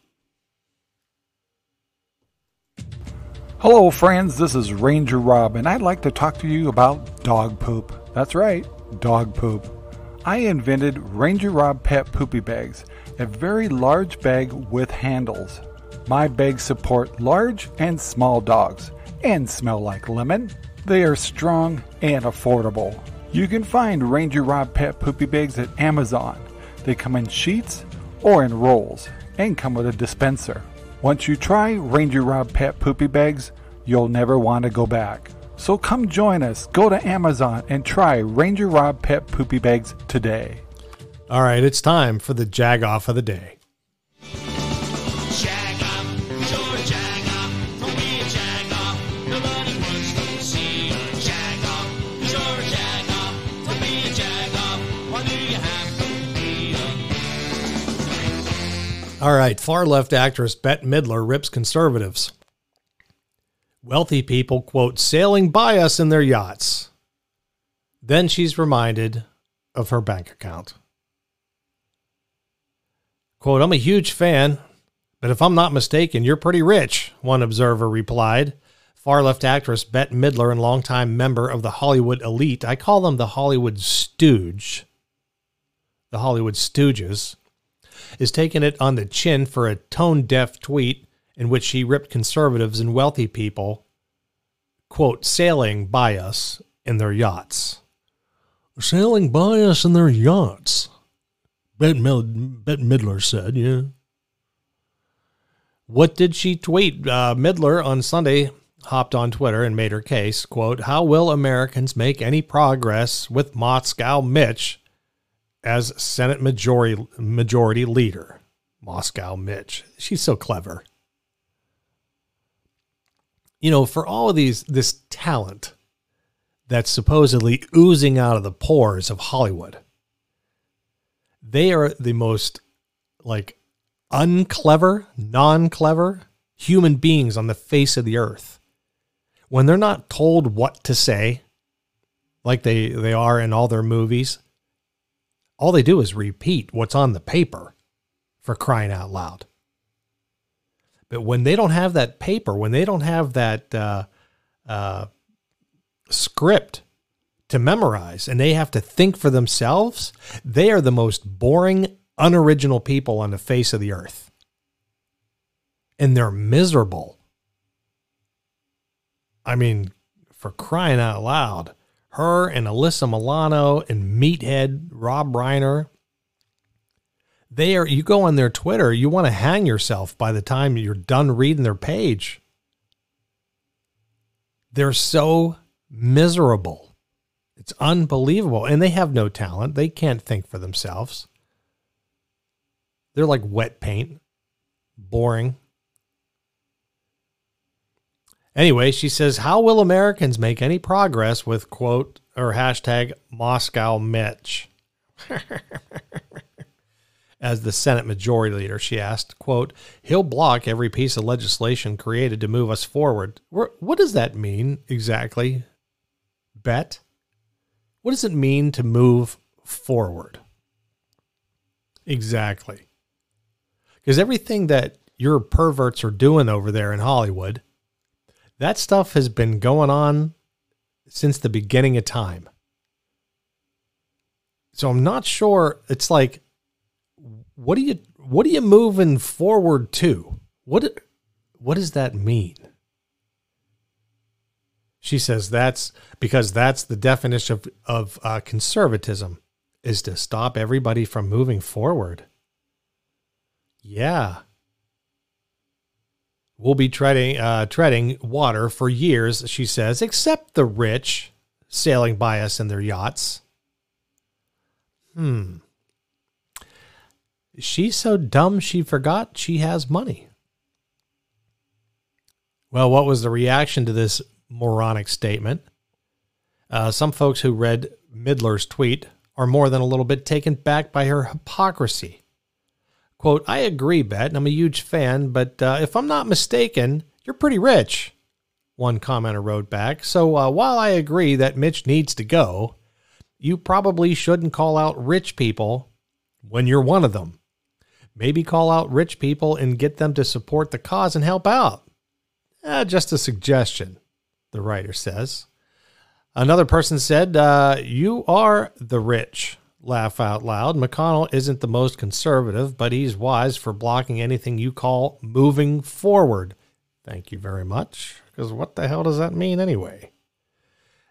Hello, friends. This is Ranger Rob, and I'd like to talk to you about dog poop. That's right, dog poop. I invented Ranger Rob Pet Poopy Bags, a very large bag with handles. My bags support large and small dogs and smell like lemon. They are strong and affordable. You can find Ranger Rob Pet Poopy Bags at Amazon. They come in sheets or in rolls and come with a dispenser. Once you try Ranger Rob Pet Poopy Bags, you'll never want to go back. So come join us. Go to Amazon and try Ranger Rob Pet Poopy Bags today. All right, it's time for the jag off of the day. All right, far left actress Bette Midler rips conservatives. Wealthy people, quote, sailing by us in their yachts. Then she's reminded of her bank account. Quote, I'm a huge fan, But if I'm not mistaken, you're pretty rich, one observer replied. Far left actress Bette Midler and longtime member of the Hollywood elite, I call them the Hollywood stooge, the Hollywood stooges, is taking it on the chin for a tone deaf tweet in which she ripped conservatives and wealthy people, quote, sailing by us in their yachts. Sailing by us in their yachts, Bette, Mid- Bette Midler said, yeah. What did she tweet? Uh, Midler on Sunday hopped on Twitter and made her case. Quote, How will Americans make any progress with Moscow Mitch as Senate majority, majority leader? Moscow Mitch. She's so clever. You know, for all of these, this talent that's supposedly oozing out of the pores of Hollywood, they are the most like unclever, non clever human beings on the face of the earth. When they're not told what to say, like they, they are in all their movies, all they do is repeat what's on the paper for crying out loud. But when they don't have that paper, when they don't have that uh, uh, script to memorize and they have to think for themselves, they are the most boring, unoriginal people on the face of the earth. And they're miserable. I mean, for crying out loud, her and Alyssa Milano and Meathead Rob Reiner, they are, you go on their Twitter, you want to hang yourself by the time you're done reading their page. They're so miserable. It's unbelievable. And they have no talent. They can't think for themselves. They're like wet paint, boring. Anyway, she says, How will Americans make any progress with quote or hashtag Moscow Mitch? As the Senate Majority Leader, she asked, quote, He'll block every piece of legislation created to move us forward. What does that mean exactly? Bette? What does it mean to move forward? Exactly. Because everything that your perverts are doing over there in Hollywood, that stuff has been going on since the beginning of time. So I'm not sure. It's like, what do you what are you moving forward to? What what does that mean? She says that's because that's the definition of of uh, conservatism is to stop everybody from moving forward. Yeah. We'll be treading uh, treading water for years, she says, except the rich sailing by us in their yachts. Hmm. She's so dumb she forgot she has money. Well, what was the reaction to this moronic statement? Uh, some folks who read Midler's tweet are more than a little bit taken back by her hypocrisy. Quote, I agree, Bette, and I'm a huge fan, but uh, if I'm not mistaken, you're pretty rich. One commenter wrote back. So uh, while I agree that Mitch needs to go, you probably shouldn't call out rich people when you're one of them. Maybe call out rich people and get them to support the cause and help out. Uh, just a suggestion, the writer says. Another person said, uh, You are the rich. Laugh out loud. McConnell isn't the most conservative, but he's wise for blocking anything you call moving forward. Thank you very much. Because what the hell does that mean anyway?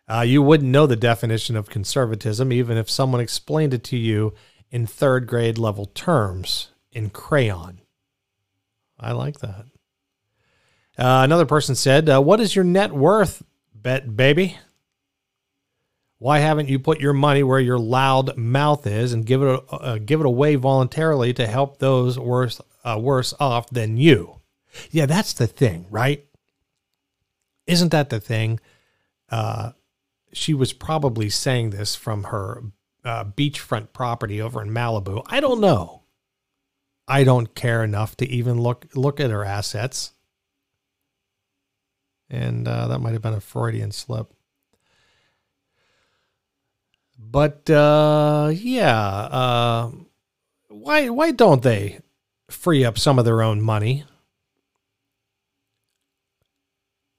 Uh, you wouldn't know the definition of conservatism even if someone explained it to you in third grade level terms in crayon. I like that. Uh, another person said, uh, What is your net worth, Bette baby? Why haven't you put your money where your loud mouth is and give it uh, give it away voluntarily to help those worse uh, worse off than you? Yeah, that's the thing, right? Isn't that the thing? Uh, she was probably saying this from her uh, beachfront property over in Malibu. I don't know. I don't care enough to even look look at her assets, and uh, that might have been a Freudian slip. But uh, yeah, uh, why why don't they free up some of their own money.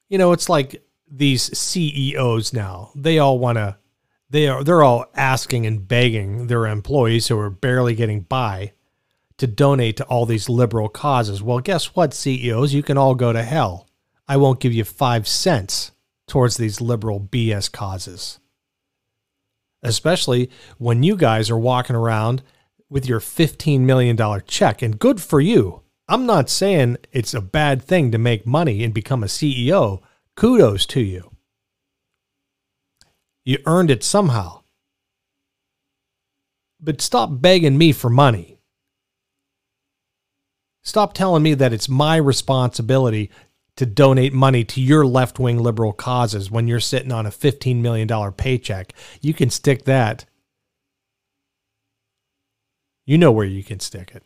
You know, it's like these CEOs now. They all want to they are they're all asking and begging their employees who are barely getting by to donate to all these liberal causes. Well, guess what, CEOs? You can all go to hell. I won't give you 5 cents towards these liberal BS causes. Especially when you guys are walking around with your $15 million check. And good for you. I'm not saying it's a bad thing to make money and become a CEO. Kudos to you. You earned it somehow. But stop begging me for money. Stop telling me that it's my responsibility to donate money to your left wing liberal causes when you're sitting on a $15 million paycheck. You can stick that. You know where you can stick it.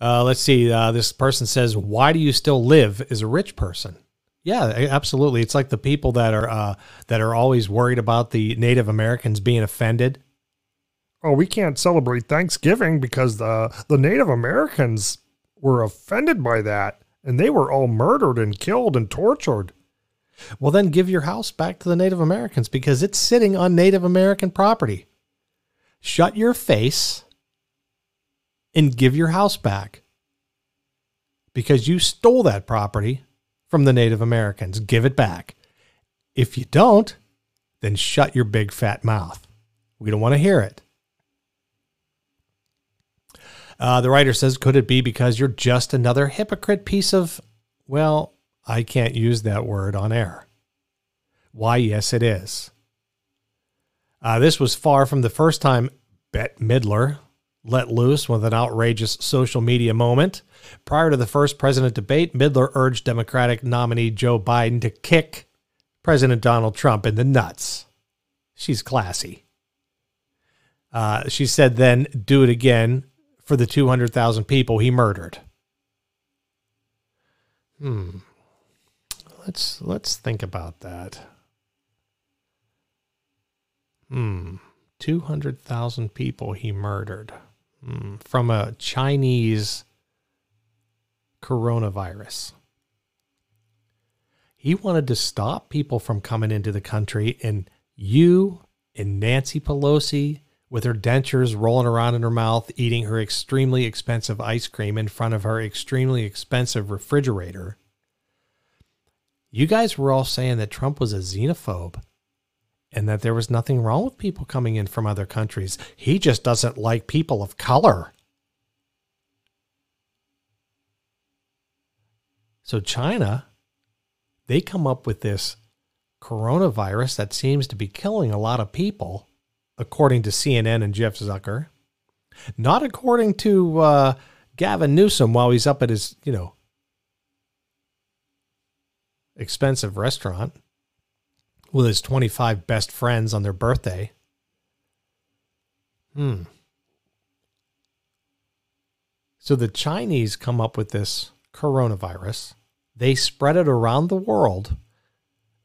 Uh, let's see. Uh, this person says, "Why do you still live as a rich person?" Yeah, absolutely. It's like the people that are uh, that are always worried about the Native Americans being offended. Oh, we can't celebrate Thanksgiving because the the Native Americans were offended by that, and they were all murdered and killed and tortured. Well, then give your house back to the Native Americans because it's sitting on Native American property. Shut your face and give your house back because you stole that property from the Native Americans. Give it back. If you don't, then shut your big fat mouth. We don't want to hear it. Uh, the writer says, Could it be because you're just another hypocrite piece of, well, I can't use that word on air. Why, yes, it is. Uh, this was far from the first time Bette Midler let loose with an outrageous social media moment. Prior to the first president debate, Midler urged Democratic nominee Joe Biden to kick President Donald Trump in the nuts. She's classy. Uh, she said, then do it again for the 200,000 people he murdered. Hmm. Let's let's think about that. Hmm. 200,000 people he murdered hmm. from a Chinese coronavirus. He wanted to stop people from coming into the country, and you and Nancy Pelosi, with her dentures rolling around in her mouth, eating her extremely expensive ice cream in front of her extremely expensive refrigerator. You guys were all saying that Trump was a xenophobe and that there was nothing wrong with people coming in from other countries. He just doesn't like people of color. So, China, they come up with this coronavirus that seems to be killing a lot of people, according to CNN and Jeff Zucker. Not according to uh, Gavin Newsom while he's up at his, you know, expensive restaurant with his 25 best friends on their birthday. Hmm. So the Chinese come up with this coronavirus. They spread it around the world.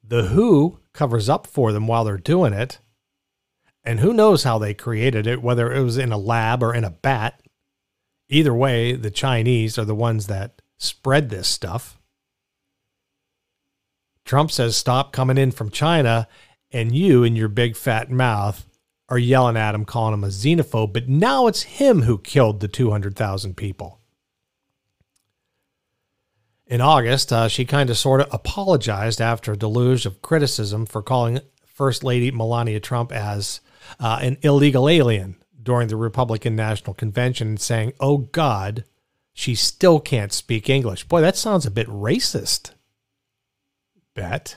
The WHO covers up for them while they're doing it. And who knows how they created it, whether it was in a lab or in a bat. Either way, the Chinese are the ones that spread this stuff. Trump says stop coming in from China, and you in your big fat mouth are yelling at him, calling him a xenophobe. But now it's him who killed the 200,000 people. In August, uh, she kind of sort of apologized after a deluge of criticism for calling First Lady Melania Trump as uh, an illegal alien during the Republican National Convention and saying, oh God, she still can't speak English. Boy, that sounds a bit racist. Bette.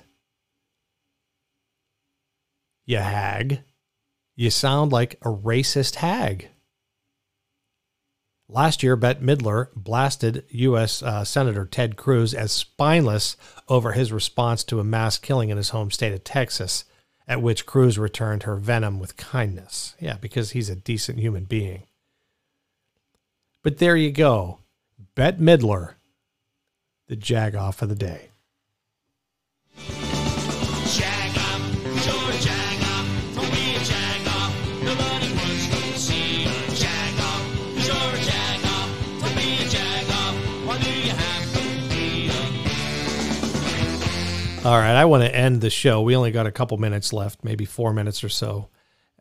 You hag. You sound like a racist hag. Last year, Bette Midler blasted U.S. Uh, Senator Ted Cruz as spineless over his response to a mass killing in his home state of Texas, at which Cruz returned her venom with kindness. Yeah, because he's a decent human being. But there you go. Bette Midler, the jagoff of the day. All right, I want to end the show. We only got a couple minutes left, maybe four minutes or so.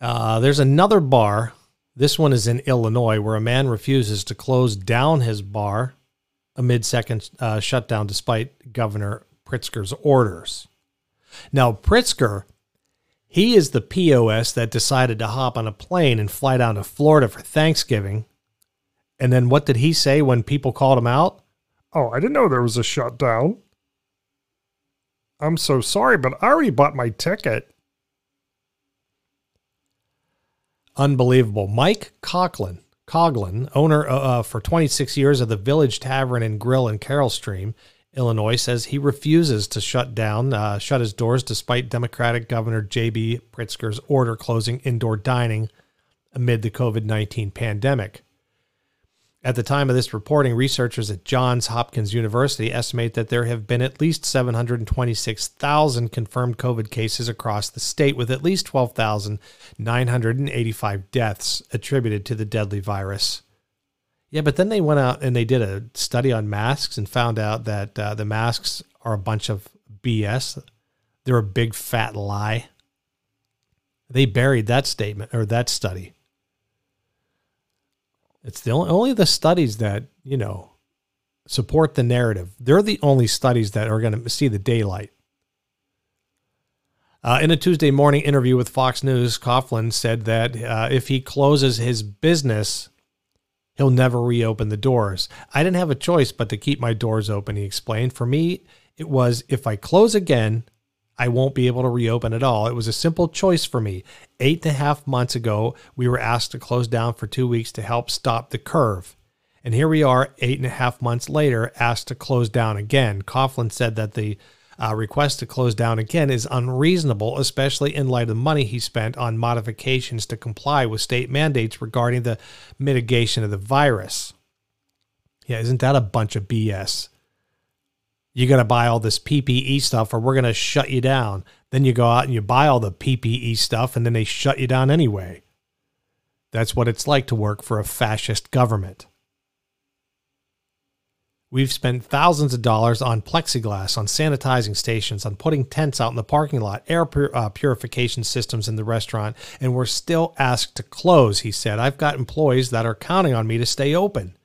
Uh, there's another bar. This one is in Illinois, where a man refuses to close down his bar amid second uh, shutdown despite Governor Pritzker's orders. Now, Pritzker, he is the POS that decided to hop on a plane and fly down to Florida for Thanksgiving. And then what did he say when people called him out? Oh, I didn't know there was a shutdown. I'm so sorry, but I already bought my ticket. Unbelievable. Mike Coughlin, Coughlin, owner uh, for 26 years of the Village Tavern and Grill in Carol Stream, Illinois, says he refuses to shut down, uh, shut his doors despite Democratic Governor J.B. Pritzker's order closing indoor dining amid the COVID 19 pandemic. At the time of this reporting, researchers at Johns Hopkins University estimate that there have been at least 726,000 confirmed COVID cases across the state, with at least 12,985 deaths attributed to the deadly virus. Yeah, but then they went out and they did a study on masks and found out that uh, the masks are a bunch of BS. They're a big fat lie. They buried that statement or that study. It's the only, only the studies that, you know, support the narrative. They're the only studies that are going to see the daylight. Uh, in a Tuesday morning interview with Fox News, Coughlin said that uh, if he closes his business, he'll never reopen the doors. I didn't have a choice but to keep my doors open, he explained. For me, it was if I close again, I won't be able to reopen at all. It was a simple choice for me. Eight and a half months ago, we were asked to close down for two weeks to help stop the curve. And here we are, eight and a half months later, asked to close down again. Coughlin said that the uh, request to close down again is unreasonable, especially in light of the money he spent on modifications to comply with state mandates regarding the mitigation of the virus. Yeah, isn't that a bunch of BS? You got to buy all this PPE stuff or we're going to shut you down. Then you go out and you buy all the PPE stuff and then they shut you down anyway. That's what it's like to work for a fascist government. We've spent thousands of dollars on plexiglass, on sanitizing stations, on putting tents out in the parking lot, air pur- uh, purification systems in the restaurant, and we're still asked to close, he said. I've got employees that are counting on me to stay open.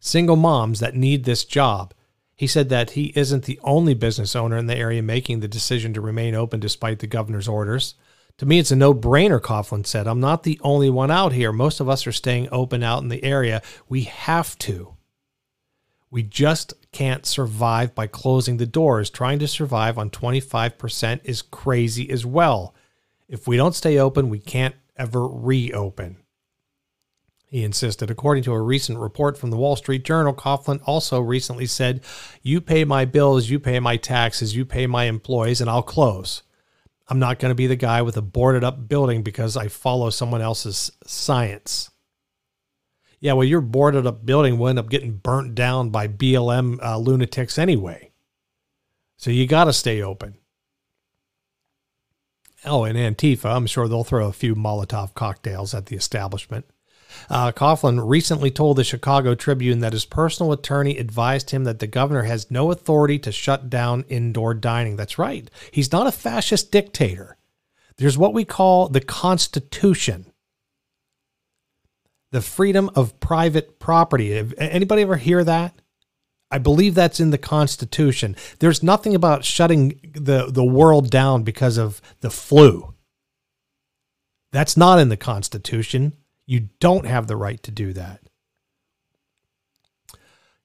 Single moms that need this job. He said that he isn't the only business owner in the area making the decision to remain open despite the governor's orders. To me, it's a no brainer, Coughlin said. I'm not the only one out here. Most of us are staying open out in the area. We have to. We just can't survive by closing the doors. Trying to survive on 25% is crazy as well. If we don't stay open, we can't ever reopen. He insisted. According to a recent report from the Wall Street Journal, Coughlin also recently said, You pay my bills, you pay my taxes, you pay my employees, and I'll close. I'm not going to be the guy with a boarded up building because I follow someone else's science. Yeah, well, your boarded up building will end up getting burnt down by BLM uh, lunatics anyway. So you got to stay open. Oh, and Antifa, I'm sure they'll throw a few Molotov cocktails at the establishment. Uh, Coughlin recently told the Chicago Tribune that his personal attorney advised him that the governor has no authority to shut down indoor dining. That's right. He's not a fascist dictator. There's what we call the Constitution, the freedom of private property. Anybody ever hear that? I believe that's in the Constitution. There's nothing about shutting the, the world down because of the flu. That's not in the Constitution. You don't have the right to do that.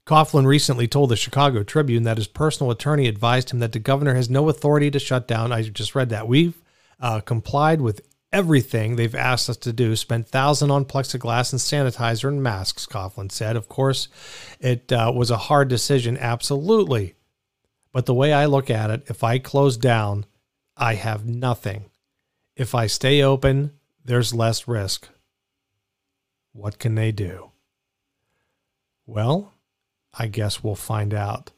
Coughlin recently told the Chicago Tribune that his personal attorney advised him that the governor has no authority to shut down. I just read that. We've uh, complied with everything they've asked us to do, spent thousands on plexiglass and sanitizer and masks, Coughlin said. Of course, it uh, was a hard decision, absolutely. But the way I look at it, if I close down, I have nothing. If I stay open, there's less risk. What can they do? Well, I guess we'll find out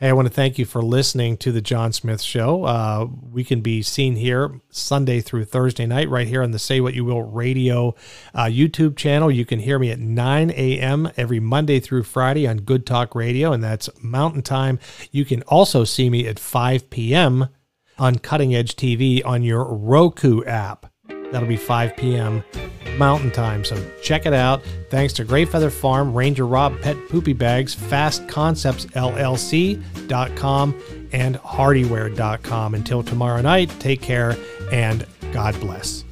Hey, I want to thank you for listening to the John Smith Show. Uh, we can be seen here Sunday through Thursday night, right here on the Say What You Will Radio uh, YouTube channel. You can hear me at 9 a.m. every Monday through Friday on Good Talk Radio, and that's Mountain Time. You can also see me at 5 p.m. on Cutting Edge TV on your Roku app. That'll be 5 p.m. Mountain Time. So check it out. Thanks to Grey Feather Farm, Ranger Rob Pet Poopy Bags, Fast Concepts LLC.com, and Hardyware.com. Until tomorrow night, take care and God bless.